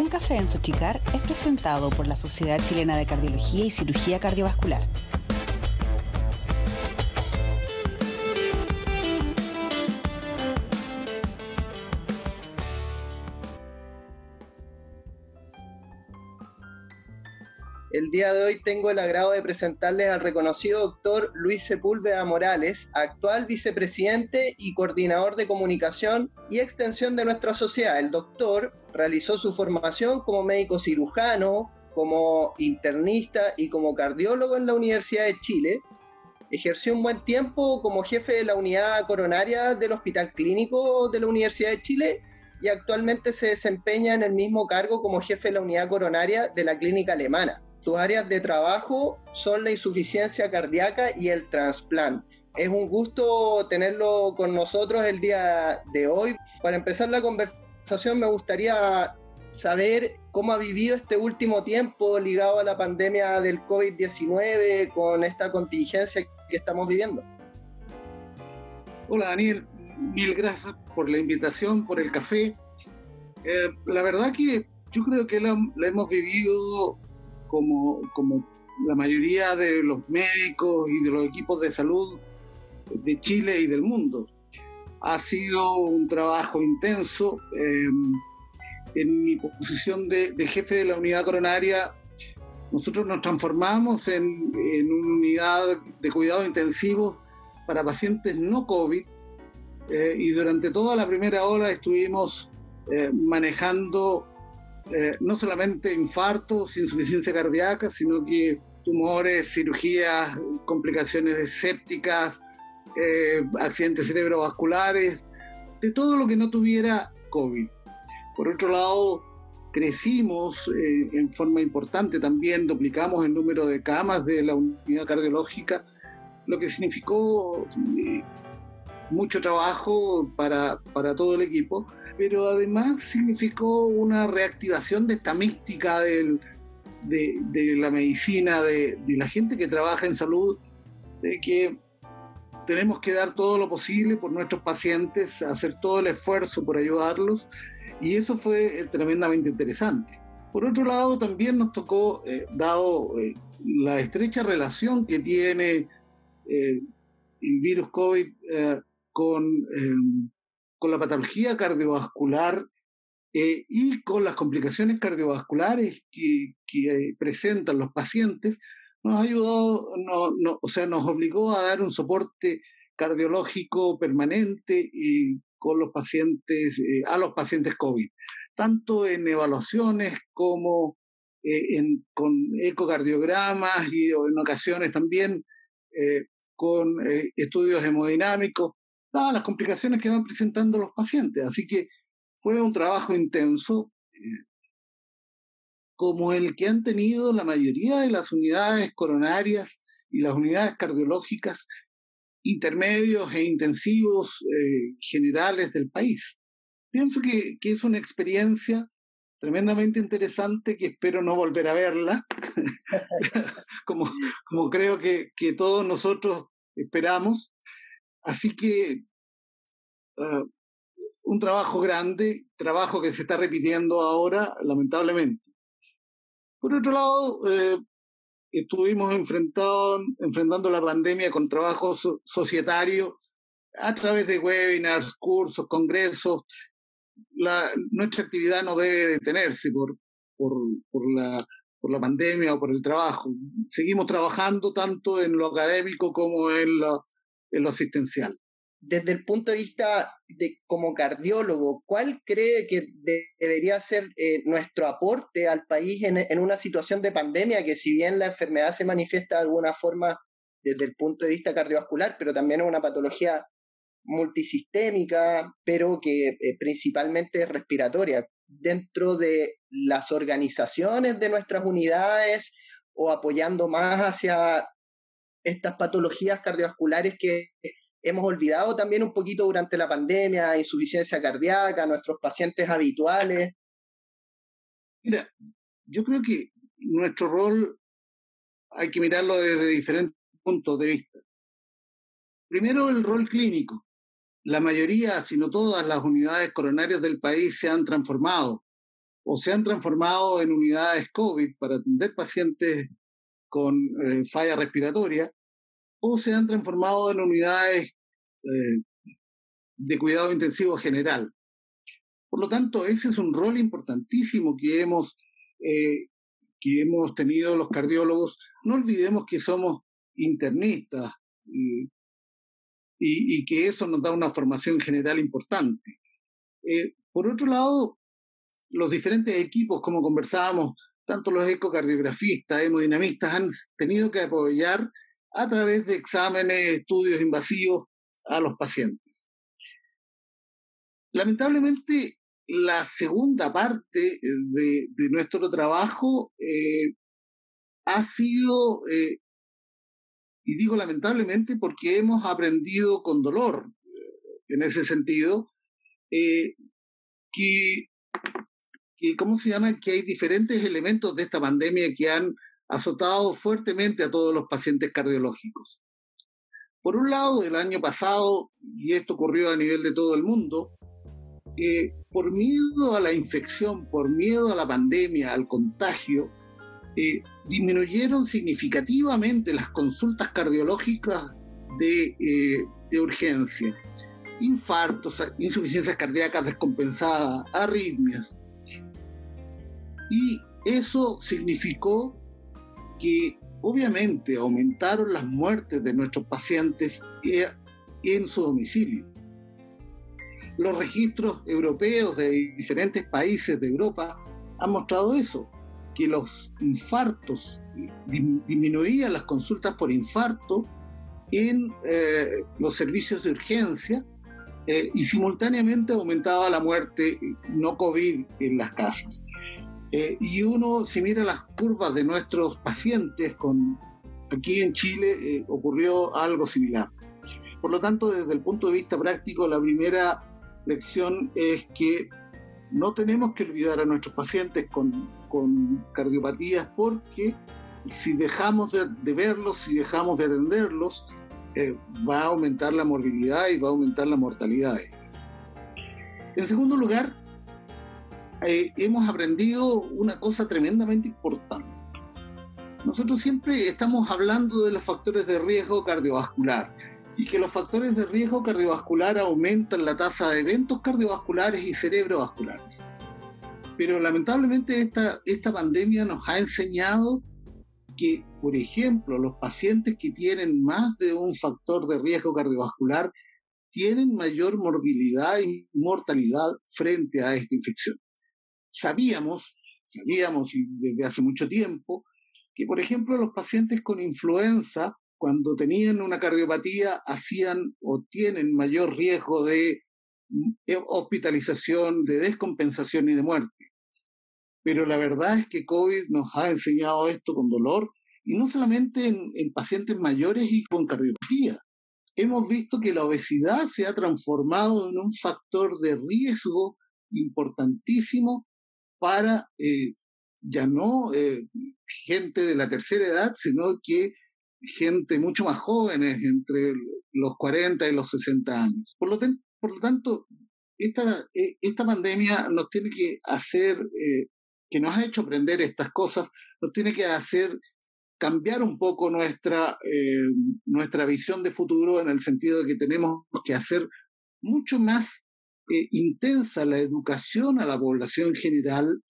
Un café en Sochicar es presentado por la Sociedad Chilena de Cardiología y Cirugía Cardiovascular. Día de hoy tengo el agrado de presentarles al reconocido doctor Luis Sepúlveda Morales, actual vicepresidente y coordinador de comunicación y extensión de nuestra sociedad. El doctor realizó su formación como médico cirujano, como internista y como cardiólogo en la Universidad de Chile. Ejerció un buen tiempo como jefe de la unidad coronaria del Hospital Clínico de la Universidad de Chile y actualmente se desempeña en el mismo cargo como jefe de la unidad coronaria de la Clínica Alemana. Tus áreas de trabajo son la insuficiencia cardíaca y el trasplante. Es un gusto tenerlo con nosotros el día de hoy. Para empezar la conversación me gustaría saber cómo ha vivido este último tiempo ligado a la pandemia del COVID-19 con esta contingencia que estamos viviendo. Hola Daniel, mil gracias por la invitación, por el café. Eh, la verdad que yo creo que la, la hemos vivido como, como la mayoría de los médicos y de los equipos de salud de Chile y del mundo. Ha sido un trabajo intenso. Em, en mi posición de, jefe de la unidad coronaria, nosotros nos transformamos en, en una unidad de cuidado intensivo para pacientes no COVID eh, y durante toda la primera ola estuvimos eh, manejando eh, no solamente infartos, insuficiencia cardíaca, sino que tumores, cirugías, complicaciones sépticas, eh, accidentes cerebrovasculares, de todo lo que no tuviera COVID. Por otro lado, crecimos eh, en forma importante también, duplicamos el número de camas de la unidad cardiológica, lo que significó mucho trabajo para, para todo el equipo pero además significó una reactivación de esta mística de, la medicina, de, la gente que trabaja en salud, de que tenemos que dar todo lo posible por nuestros pacientes, hacer todo el esfuerzo por ayudarlos, y eso fue eh, tremendamente interesante. Por otro lado, también nos tocó, eh, dado eh, la estrecha relación que tiene el virus COVID con con la patología cardiovascular eh, y con las complicaciones cardiovasculares que, que presentan los pacientes, nos ha ayudado, no, no, o sea, nos obligó a dar un soporte cardiológico permanente y con los pacientes, eh, a los pacientes COVID, tanto en evaluaciones como eh, en, con ecocardiogramas y en ocasiones también con estudios hemodinámicos dadas las complicaciones que van presentando los pacientes. Así que fue un trabajo intenso, eh, como el que han tenido la mayoría de las unidades coronarias y las unidades cardiológicas intermedios e intensivos eh, generales del país. Pienso que, que, es una experiencia tremendamente interesante que espero no volver a verla, como, como creo que, que todos nosotros esperamos, Así que ah, un trabajo grande, trabajo que se está repitiendo ahora, lamentablemente. Por otro lado, eh, estuvimos enfrentando la pandemia con trabajo societario a través de webinars, cursos, congresos. nuestra actividad no debe detenerse por, por, por, la, por la pandemia o por el trabajo. Seguimos trabajando tanto en lo académico como en lo, en lo asistencial. Desde el punto de vista de como cardiólogo, ¿cuál cree que debería ser eh, nuestro aporte al país en, en, una situación de pandemia que si bien la enfermedad se manifiesta de alguna forma desde el punto de vista cardiovascular, pero también es una patología multisistémica, pero que eh, principalmente es respiratoria, dentro de las organizaciones de nuestras unidades o apoyando más hacia estas patologías cardiovasculares que hemos olvidado también un poquito durante la pandemia, insuficiencia cardíaca, nuestros pacientes habituales. Mira, yo creo que nuestro rol hay que mirarlo desde diferentes puntos de vista. Primero, el rol clínico. La mayoría, si no todas las unidades coronarias del país se han transformado o se han transformado en unidades COVID para atender pacientes con eh, falla respiratoria, o se han transformado en unidades eh, de cuidado intensivo general. Por lo tanto, ese es un rol importantísimo que hemos, eh, que hemos tenido los cardiólogos. No olvidemos que somos internistas y, y, que eso nos da una formación general importante. por otro lado, los diferentes equipos, como conversábamos, tanto los ecocardiografistas, hemodinamistas, han tenido que apoyar a través de exámenes, estudios invasivos a los pacientes. Lamentablemente, la segunda parte de, nuestro trabajo eh, ha sido, eh, y digo lamentablemente porque hemos aprendido con dolor eh, en ese sentido, que que, ¿cómo se llama? Que hay diferentes elementos de esta pandemia que han azotado fuertemente a todos los pacientes cardiológicos. Por un lado, el año pasado, y esto ocurrió a nivel de todo el mundo, eh, por miedo a la infección, por miedo a la pandemia, al contagio, eh, disminuyeron significativamente las consultas cardiológicas de, eh, de urgencia. Infartos, insuficiencias cardíacas descompensadas, arritmias. Y eso significó que obviamente aumentaron las muertes de nuestros pacientes eh, en su domicilio. Los registros europeos de diferentes países de Europa han mostrado eso, que los infartos disminuían las consultas por infarto en eh, los servicios de urgencia eh, y simultáneamente aumentaba la muerte no COVID en las casas. Eh, y uno, si mira las curvas de nuestros pacientes, con, aquí en Chile eh, ocurrió algo similar. Por lo tanto, desde el punto de vista práctico, la primera lección es que no tenemos que olvidar a nuestros pacientes con, con cardiopatías porque si dejamos de, verlos, si dejamos de atenderlos, eh, va a aumentar la morbilidad y va a aumentar la mortalidad En segundo lugar, eh, hemos aprendido una cosa tremendamente importante. Nosotros siempre estamos hablando de los factores de riesgo cardiovascular y que los factores de riesgo cardiovascular aumentan la tasa de eventos cardiovasculares y cerebrovasculares. Pero lamentablemente esta, esta pandemia nos ha enseñado que, por ejemplo, los pacientes que tienen más de un factor de riesgo cardiovascular tienen mayor morbilidad y mortalidad frente a esta infección sabíamos, sabíamos desde hace mucho tiempo, que por ejemplo los pacientes con influenza, cuando tenían una cardiopatía, hacían o tienen mayor riesgo de mm, eh, hospitalización, de descompensación y de muerte. Pero la verdad es que COVID nos ha enseñado esto con dolor, y no solamente en, en pacientes mayores y con cardiopatía. Hemos visto que la obesidad se ha transformado en un factor de riesgo importantísimo para eh, ya no eh, gente de la tercera edad, sino que gente mucho más jóvenes, entre los 40 y los 60 años. Por lo, tanto, esta, eh, esta pandemia nos tiene que hacer, que nos ha hecho aprender estas cosas, nos tiene que hacer cambiar un poco nuestra, nuestra visión de futuro en el sentido de que tenemos que hacer mucho más eh, intensa la educación a la población general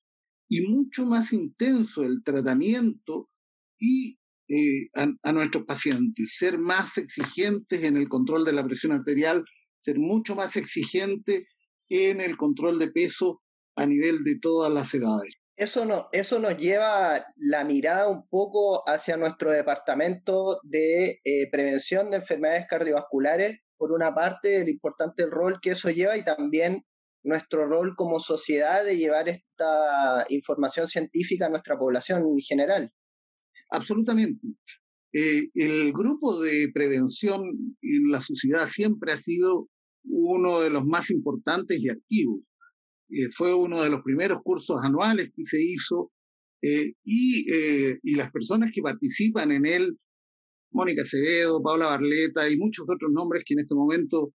y mucho más intenso el tratamiento y eh, a, nuestros pacientes, ser más exigentes en el control de la presión arterial, ser mucho más exigentes en el control de peso a nivel de todas las edades. Eso, no, eso nos lleva la mirada un poco hacia nuestro departamento de eh, prevención de enfermedades cardiovasculares por una parte, el importante rol que eso lleva y también nuestro rol como sociedad de llevar esta información científica a nuestra población en general. Absolutamente. Eh, el grupo de prevención en la sociedad siempre ha sido uno de los más importantes y activos. Eh, fue uno de los primeros cursos anuales que se hizo eh, y, y las personas que participan en él Mónica Acevedo, Paula Barleta y muchos otros nombres que en este momento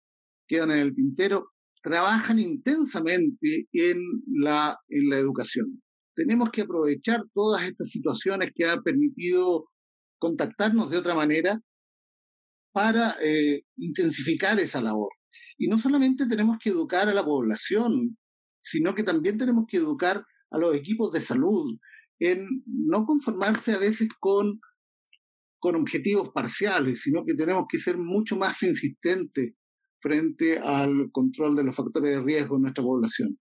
quedan en el tintero, trabajan intensamente en la, en la educación. Tenemos que aprovechar todas estas situaciones que han permitido contactarnos de otra manera para eh, intensificar esa labor. Y no solamente tenemos que educar a la población, sino que también tenemos que educar a los equipos de salud en no conformarse a veces con, con objetivos parciales, sino que tenemos que ser mucho más insistentes frente al control de los factores de riesgo en nuestra población.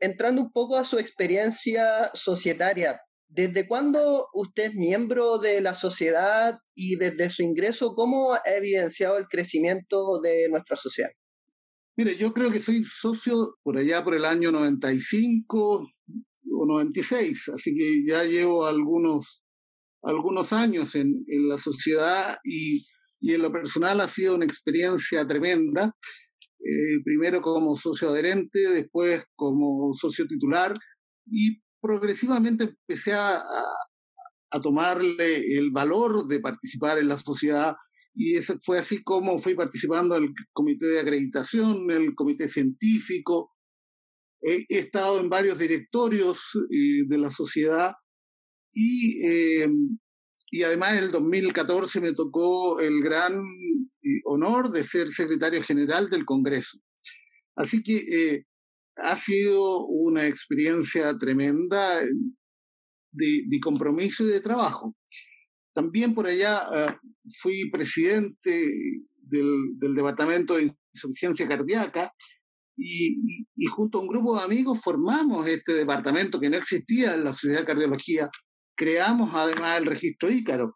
Entrando un poco a su experiencia societaria, ¿desde cuándo usted es miembro de la sociedad y desde su ingreso, cómo ha evidenciado el crecimiento de nuestra sociedad? Mire, yo creo que soy socio por allá por el año 95 o 96, así que ya llevo algunos, algunos años en, en la sociedad y y en lo personal ha sido una experiencia tremenda. Eh, primero como socio adherente, después como socio titular y progresivamente empecé a, a, tomarle el valor de participar en la sociedad y eso fue así como fui participando en el comité de acreditación, en el comité científico. He, estado en varios directorios eh, de la sociedad y eh, y además en el 2014 me tocó el gran eh, honor de ser secretario general del Congreso. Así que eh, ha sido una experiencia tremenda eh, de, compromiso y de trabajo. También por allá fui presidente del, Departamento de Insuficiencia Cardíaca y, y, junto a un grupo de amigos formamos este departamento que no existía en la Sociedad de Cardiología creamos además el registro Ícaro.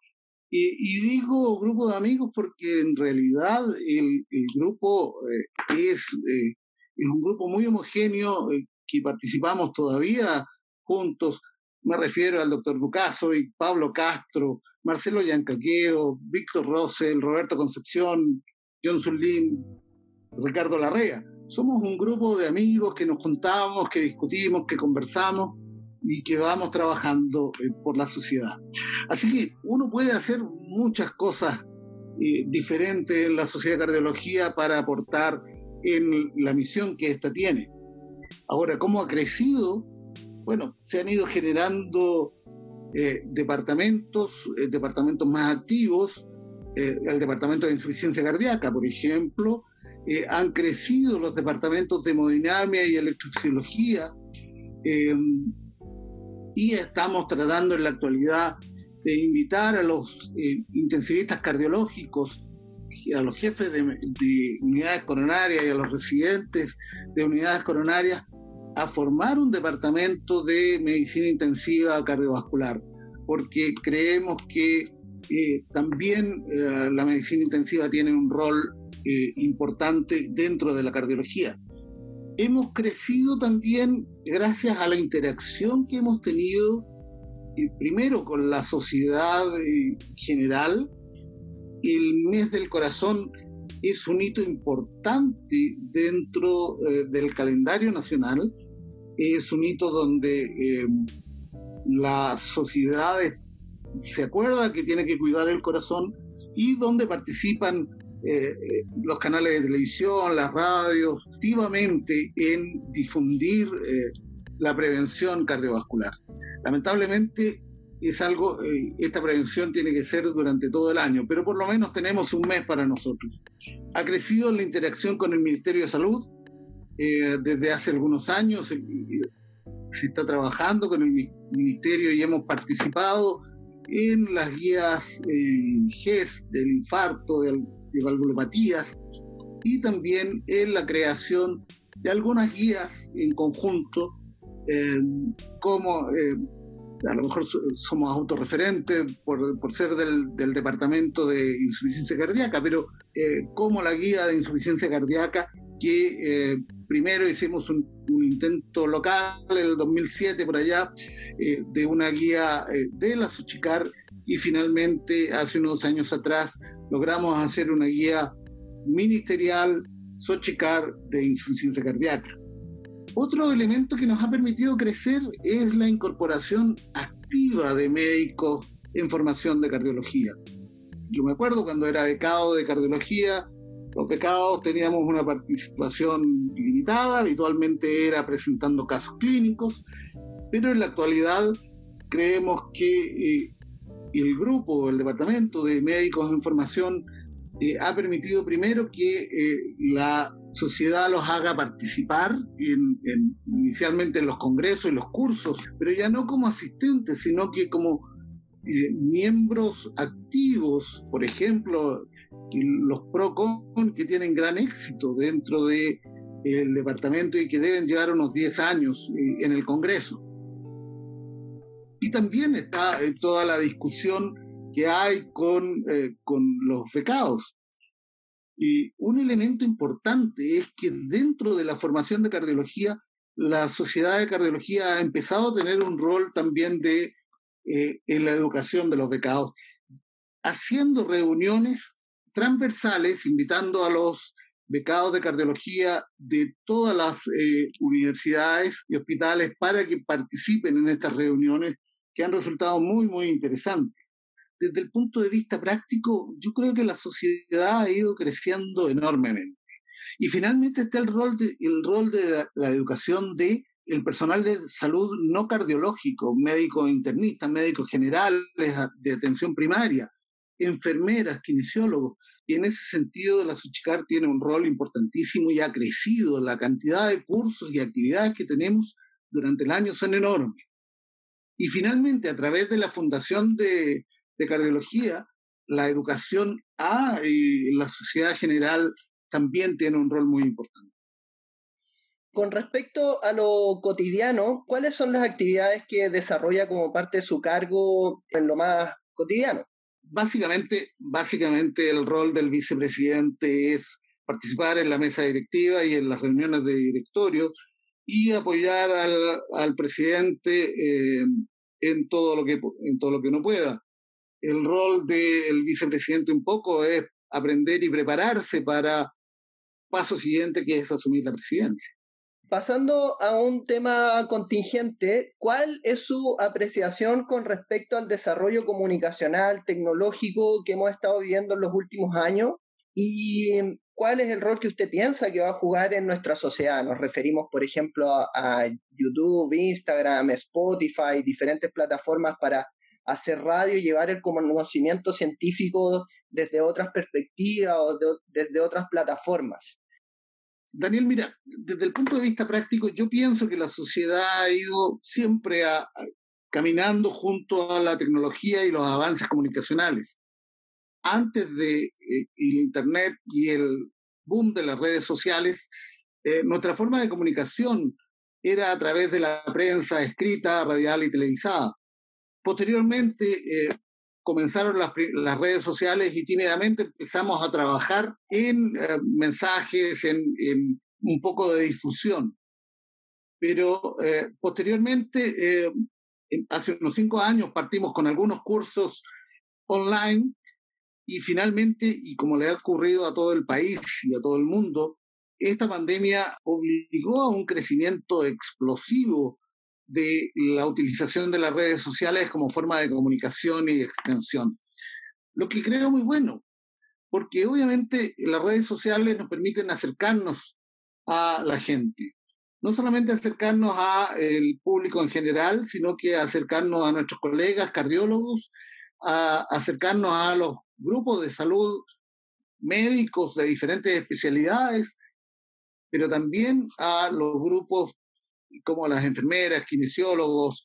Y, digo grupo de amigos porque en realidad el, grupo eh, es, eh, es un grupo muy homogéneo eh, que participamos todavía juntos. Me refiero al doctor y Pablo Castro, Marcelo Yancaqueo, Víctor Rosell, Roberto Concepción, John Zulín, Ricardo Larrea. Somos un grupo de amigos que nos juntamos, que discutimos, que conversamos y que vamos trabajando eh, por la sociedad. Así que uno puede hacer muchas cosas eh, diferentes en la sociedad de cardiología para aportar en la misión que ésta tiene. Ahora, ¿cómo ha crecido? Bueno, se han ido generando eh, departamentos, departamentos más activos, el departamento de insuficiencia cardíaca, por ejemplo, han crecido los departamentos de hemodinamia y electrofisiología, y estamos tratando en la actualidad de invitar a los eh, intensivistas cardiológicos, a los jefes de, unidades coronarias y a los residentes de unidades coronarias a formar un departamento de medicina intensiva cardiovascular, porque creemos que eh, también eh, la medicina intensiva tiene un rol importante dentro de la cardiología hemos crecido también gracias a la interacción que hemos tenido eh, primero con la sociedad eh, general. El mes del corazón es un hito importante dentro eh, del calendario nacional. Es un hito donde la sociedad se acuerda que tiene que cuidar el corazón y donde participan eh, los canales de televisión, las radios, activamente en difundir eh, la prevención cardiovascular. Lamentablemente es algo, eh, esta prevención tiene que ser durante todo el año, pero por lo menos tenemos un mes para nosotros. Ha crecido la interacción con el Ministerio de Salud desde hace algunos años, se está trabajando con el Ministerio y hemos participado en las guías GES del infarto, del de valvulopatías y también en la creación de algunas guías en conjunto, eh, como eh, a lo mejor somos autorreferentes por, por ser del, del, departamento de insuficiencia cardíaca, pero eh, como la guía de insuficiencia cardíaca que primero hicimos un, un, intento local en el 2007 por allá de una guía de la Suchicar y finalmente hace unos años atrás logramos hacer una guía ministerial Sochicar de insuficiencia cardíaca. Otro elemento que nos ha permitido crecer es la incorporación activa de médicos en formación de cardiología. Yo me acuerdo cuando era becado de cardiología, Los becados teníamos una participación limitada, habitualmente era presentando casos clínicos, pero en la actualidad creemos que eh, el grupo, el departamento de médicos en formación eh, ha permitido primero que eh, la sociedad los haga participar inicialmente en los congresos y los cursos, pero ya no como asistentes, sino que como miembros activos, por ejemplo, los PROCON que tienen gran éxito dentro del el departamento y que deben llevar unos 10 años eh, en el Congreso. Y también está eh, toda la discusión que hay con, eh, con los becados. Y un elemento importante es que dentro de la formación de cardiología, la sociedad de cardiología ha empezado a tener un rol también de, en la educación de los becados, haciendo reuniones transversales, invitando a los becados de cardiología de todas las eh, universidades y hospitales para que participen en estas reuniones que han resultado muy, muy interesantes. Desde el punto de vista práctico, yo creo que la sociedad ha ido creciendo enormemente. Y finalmente está el rol de, el rol de la, la educación de el personal de salud no cardiológico, médicos internistas, médicos generales de atención primaria, enfermeras, kinesiólogos, y en ese sentido la Suchicar tiene un rol importantísimo y ha crecido. La cantidad de cursos y actividades que tenemos durante el año son enormes. Y finalmente, a través de la Fundación de, Cardiología, la educación a la sociedad general también tiene un rol muy importante. Con respecto a lo cotidiano, ¿cuáles son las actividades que desarrolla como parte de su cargo en lo más cotidiano? Básicamente, básicamente el rol del vicepresidente es participar en la mesa directiva y en las reuniones de directorio y apoyar al, al presidente eh, en, todo lo que, en todo lo que uno pueda. El rol del vicepresidente un poco es aprender y prepararse para paso siguiente que es asumir la presidencia. Pasando a un tema contingente, ¿cuál es su apreciación con respecto al desarrollo comunicacional, tecnológico que hemos estado viviendo en los últimos años? ¿Y cuál es el rol que usted piensa que va a jugar en nuestra sociedad? Nos referimos, por ejemplo, a, YouTube, Instagram, Spotify, diferentes plataformas para hacer radio y llevar el conocimiento científico desde otras perspectivas o desde otras plataformas. Daniel, mira, desde el punto de vista práctico, yo pienso que la sociedad ha ido siempre caminando junto a la tecnología y los avances comunicacionales. Antes de eh, Internet y el boom de las redes sociales, eh, nuestra forma de comunicación era a través de la prensa escrita, radial y televisada. Posteriormente, eh, comenzaron las, redes sociales y tímidamente empezamos a trabajar en eh, mensajes, en, un poco de difusión. Pero eh, posteriormente, eh, hace unos cinco años, partimos con algunos cursos online y finalmente, y como le ha ocurrido a todo el país y a todo el mundo, esta pandemia obligó a un crecimiento explosivo de la utilización de las redes sociales como forma de comunicación y extensión. Lo que creo muy bueno, porque obviamente las redes sociales nos permiten acercarnos a la gente. No solamente acercarnos al público en general, sino que acercarnos a nuestros colegas cardiólogos, acercarnos a los grupos de salud médicos de diferentes especialidades, pero también a los grupos como las enfermeras, kinesiólogos,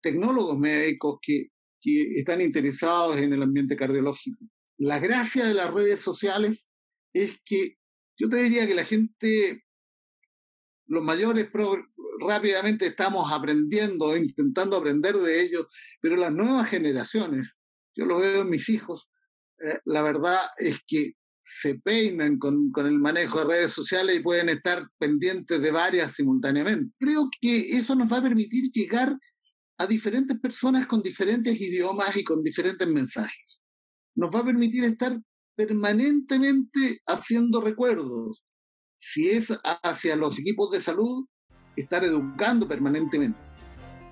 tecnólogos médicos que, que están interesados en el ambiente cardiológico. La gracia de las redes sociales es que yo te diría que la gente, los mayores rápidamente estamos aprendiendo, intentando aprender de ellos, pero las nuevas generaciones, yo lo veo en mis hijos, eh, la verdad es que se peinan con, con, el manejo de redes sociales y pueden estar pendientes de varias simultáneamente. Creo que eso nos va a permitir llegar a diferentes personas con diferentes idiomas y con diferentes mensajes. Nos va a permitir estar permanentemente haciendo recuerdos. Si es hacia los equipos de salud, estar educando permanentemente.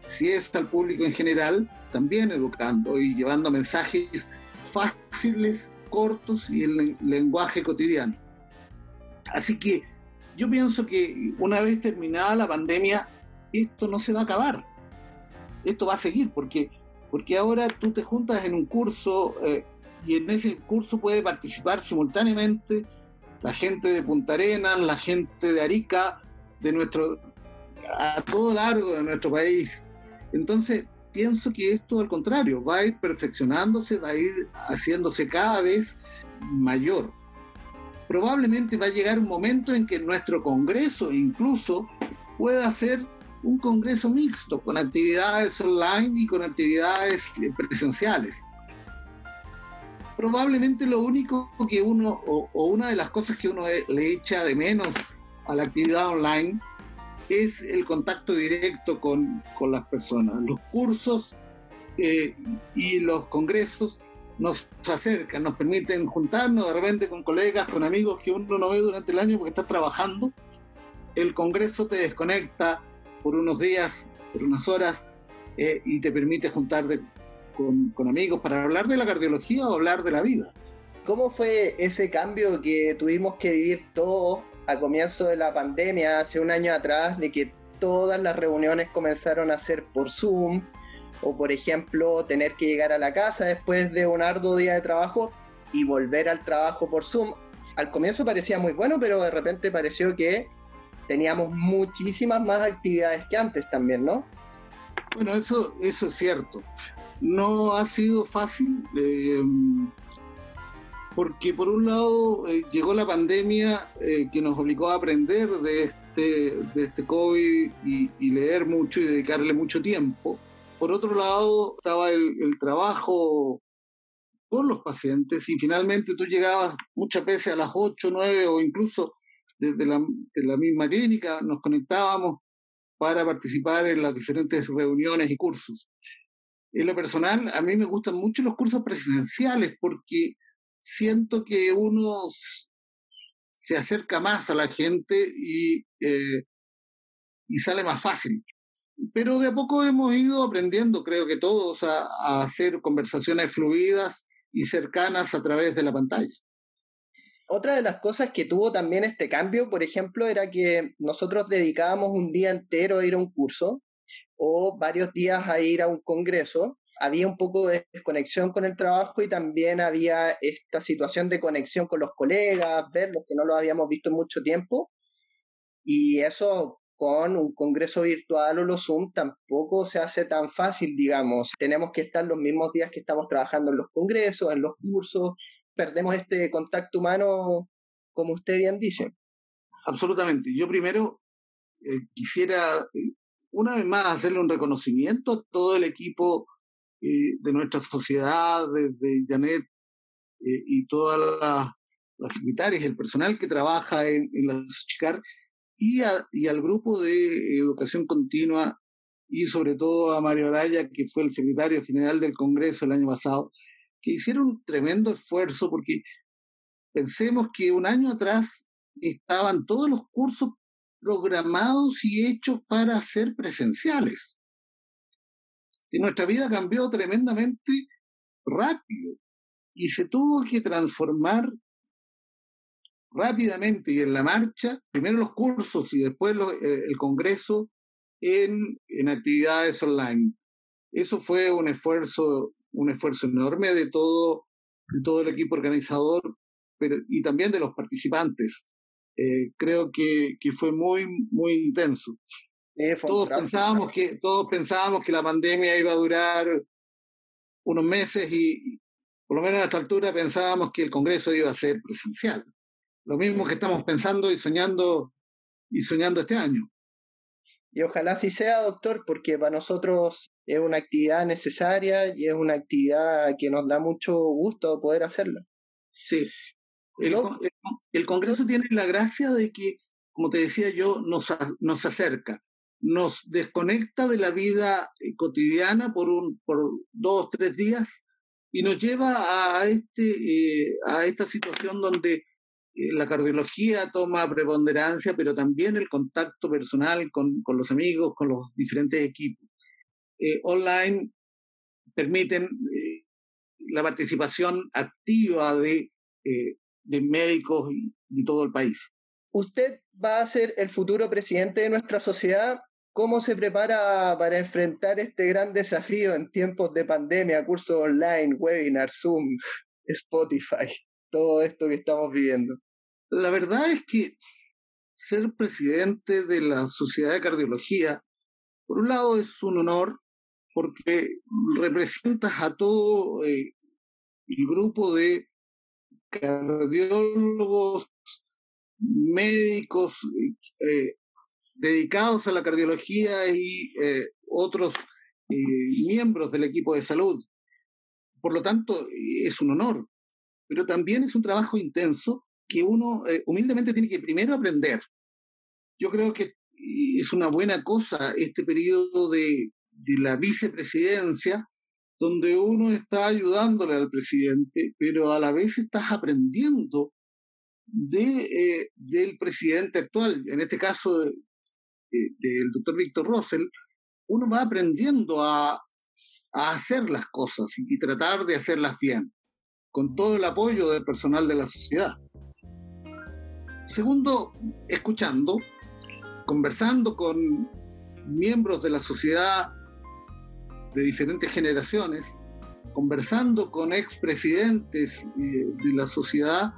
Si es al público en general, también educando y llevando mensajes fáciles cortos y el lenguaje cotidiano. Así que yo pienso que una vez terminada la pandemia, esto no se va a acabar. Esto va a seguir porque, porque ahora tú te juntas en un curso eh, y en ese curso puede participar simultáneamente la gente de Punta Arenas, la gente de Arica, de nuestro, a todo largo de nuestro país. Entonces, pienso que esto al contrario, va a ir perfeccionándose, va a ir haciéndose cada vez mayor. Probablemente va a llegar un momento en que nuestro Congreso incluso pueda ser un Congreso mixto, con actividades online y con actividades presenciales. Probablemente lo único que uno, o, una de las cosas que uno le echa de menos a la actividad online, es el contacto directo con, con las personas. Los cursos eh, y los congresos nos acercan, nos permiten juntarnos de repente con colegas, con amigos que uno no ve durante el año porque está trabajando. El congreso te desconecta por unos días, por unas horas, eh, y te permite juntar con, con amigos para hablar de la cardiología o hablar de la vida. ¿Cómo fue ese cambio que tuvimos que vivir todos a comienzo de la pandemia, hace un año atrás, de que todas las reuniones comenzaron a ser por Zoom, o por ejemplo tener que llegar a la casa después de un arduo día de trabajo y volver al trabajo por Zoom. Al comienzo parecía muy bueno, pero de repente pareció que teníamos muchísimas más actividades que antes también, ¿no? Bueno, eso, eso es cierto. No ha sido fácil. Eh, porque por un lado eh, llegó la pandemia eh, que nos obligó a aprender de este, de este COVID y, leer mucho y dedicarle mucho tiempo. Por otro lado estaba el, trabajo con los pacientes y finalmente tú llegabas muchas veces a las 8, 9 o incluso desde la, la misma clínica, nos conectábamos para participar en las diferentes reuniones y cursos. En lo personal, a mí me gustan mucho los cursos presenciales porque siento que uno se acerca más a la gente y, eh, y sale más fácil. Pero de a poco hemos ido aprendiendo, creo que todos, a, a hacer conversaciones fluidas y cercanas a través de la pantalla. Otra de las cosas que tuvo también este cambio, por ejemplo, era que nosotros dedicábamos un día entero a ir a un curso o varios días a ir a un congreso había un poco de desconexión con el trabajo y también había esta situación de conexión con los colegas, verlos que no los habíamos visto en mucho tiempo. Y eso con un congreso virtual o los Zoom tampoco se hace tan fácil, digamos. Tenemos que estar los mismos días que estamos trabajando en los congresos, en los cursos, perdemos este contacto humano, como usted bien dice. Absolutamente. Yo primero eh, quisiera, eh, una vez más, hacerle un reconocimiento a todo el equipo de nuestra sociedad, desde Janet eh, y todas las, secretarias, el personal que trabaja en, la Chicar y, al grupo de educación continua y sobre todo a Mario Araya, que fue el secretario general del Congreso el año pasado, que hicieron un tremendo esfuerzo porque pensemos que un año atrás estaban todos los cursos programados y hechos para ser presenciales nuestra vida cambió tremendamente rápido y se tuvo que transformar rápidamente y en la marcha, primero los cursos y después eh, el Congreso en, en actividades online. Eso fue un esfuerzo, un esfuerzo enorme de todo, todo el equipo organizador pero, y también de los participantes. Eh, creo que, que fue muy, muy intenso todos pensábamos que todos pensábamos que la pandemia iba a durar unos meses y, por lo menos a esta altura pensábamos que el Congreso iba a ser presencial. Lo mismo que estamos pensando y soñando y soñando este año. Y ojalá así sea, doctor, porque para nosotros es una actividad necesaria y es una actividad que nos da mucho gusto poder hacerla. Sí. El, el Congreso tiene la gracia de que, como te decía yo, nos, nos acerca nos desconecta de la vida eh, cotidiana por, un, por dos, tres días y nos lleva a, este, eh, a esta situación donde eh, la cardiología toma preponderancia, pero también el contacto personal con, con los amigos, con los diferentes equipos. online permiten la participación activa de, de médicos de todo el país. Usted va a ser el futuro presidente de nuestra sociedad. ¿Cómo se prepara para enfrentar este gran desafío en tiempos de pandemia, cursos online, webinar, Zoom, Spotify, todo esto que estamos viviendo? La verdad es que ser presidente de la Sociedad de Cardiología, por un lado es un honor porque representas a todo eh, el grupo de cardiólogos, médicos eh, dedicados a la cardiología y eh, otros eh, miembros del equipo de salud. Por lo tanto, es un honor, pero también es un trabajo intenso que uno humildemente tiene que primero aprender. Yo creo que es una buena cosa este periodo de, de la vicepresidencia, donde uno está ayudándole al presidente, pero a la vez estás aprendiendo de, eh, del presidente actual, en este caso del doctor Víctor Russell, uno va aprendiendo a, a hacer las cosas y, tratar de hacerlas bien, con todo el apoyo del personal de la sociedad. Segundo, escuchando, conversando con miembros de la sociedad de diferentes generaciones, conversando con expresidentes eh, de la sociedad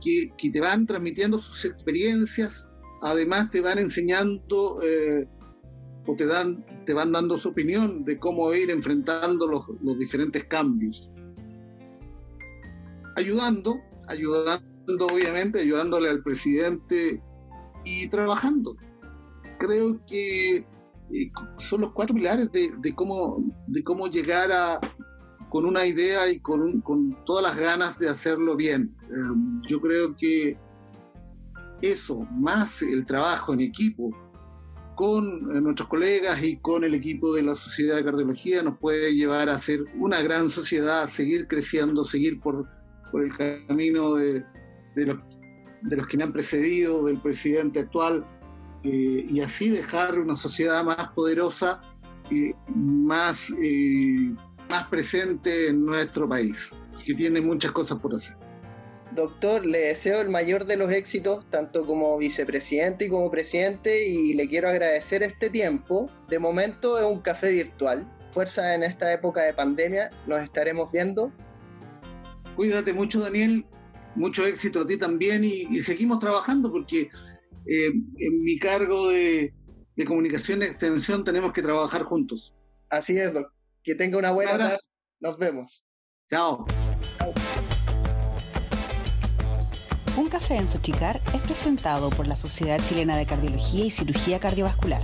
que, que, te van transmitiendo sus experiencias, además te van enseñando eh, o te, dan, te van dando su opinión de cómo ir enfrentando los, diferentes cambios. Ayudando, ayudando obviamente, ayudándole al presidente y trabajando. Creo que son los cuatro pilares de, cómo, de cómo llegar a, con una idea y con, con todas las ganas de hacerlo bien. Em, yo creo que eso, más el trabajo en equipo con eh, nuestros colegas y con el equipo de la Sociedad de Cardiología, nos puede llevar a ser una gran sociedad, seguir creciendo, seguir por, por el camino de, de los que me han precedido, del presidente actual, eh, y así dejar una sociedad más poderosa y más, eh, más presente en nuestro país, que tiene muchas cosas por hacer. Doctor, le deseo el mayor de los éxitos, tanto como vicepresidente y como presidente, y le quiero agradecer este tiempo. De momento es un café virtual. Fuerza en esta época de pandemia, nos estaremos viendo. Cuídate mucho, Daniel. Mucho éxito a ti también y, y seguimos trabajando porque eh, en mi cargo de, comunicación y extensión tenemos que trabajar juntos. Así es, Doc. Que tenga una buena tarde. Nos vemos. Chao. Un café en Sochicar es presentado por la Sociedad Chilena de Cardiología y Cirugía Cardiovascular.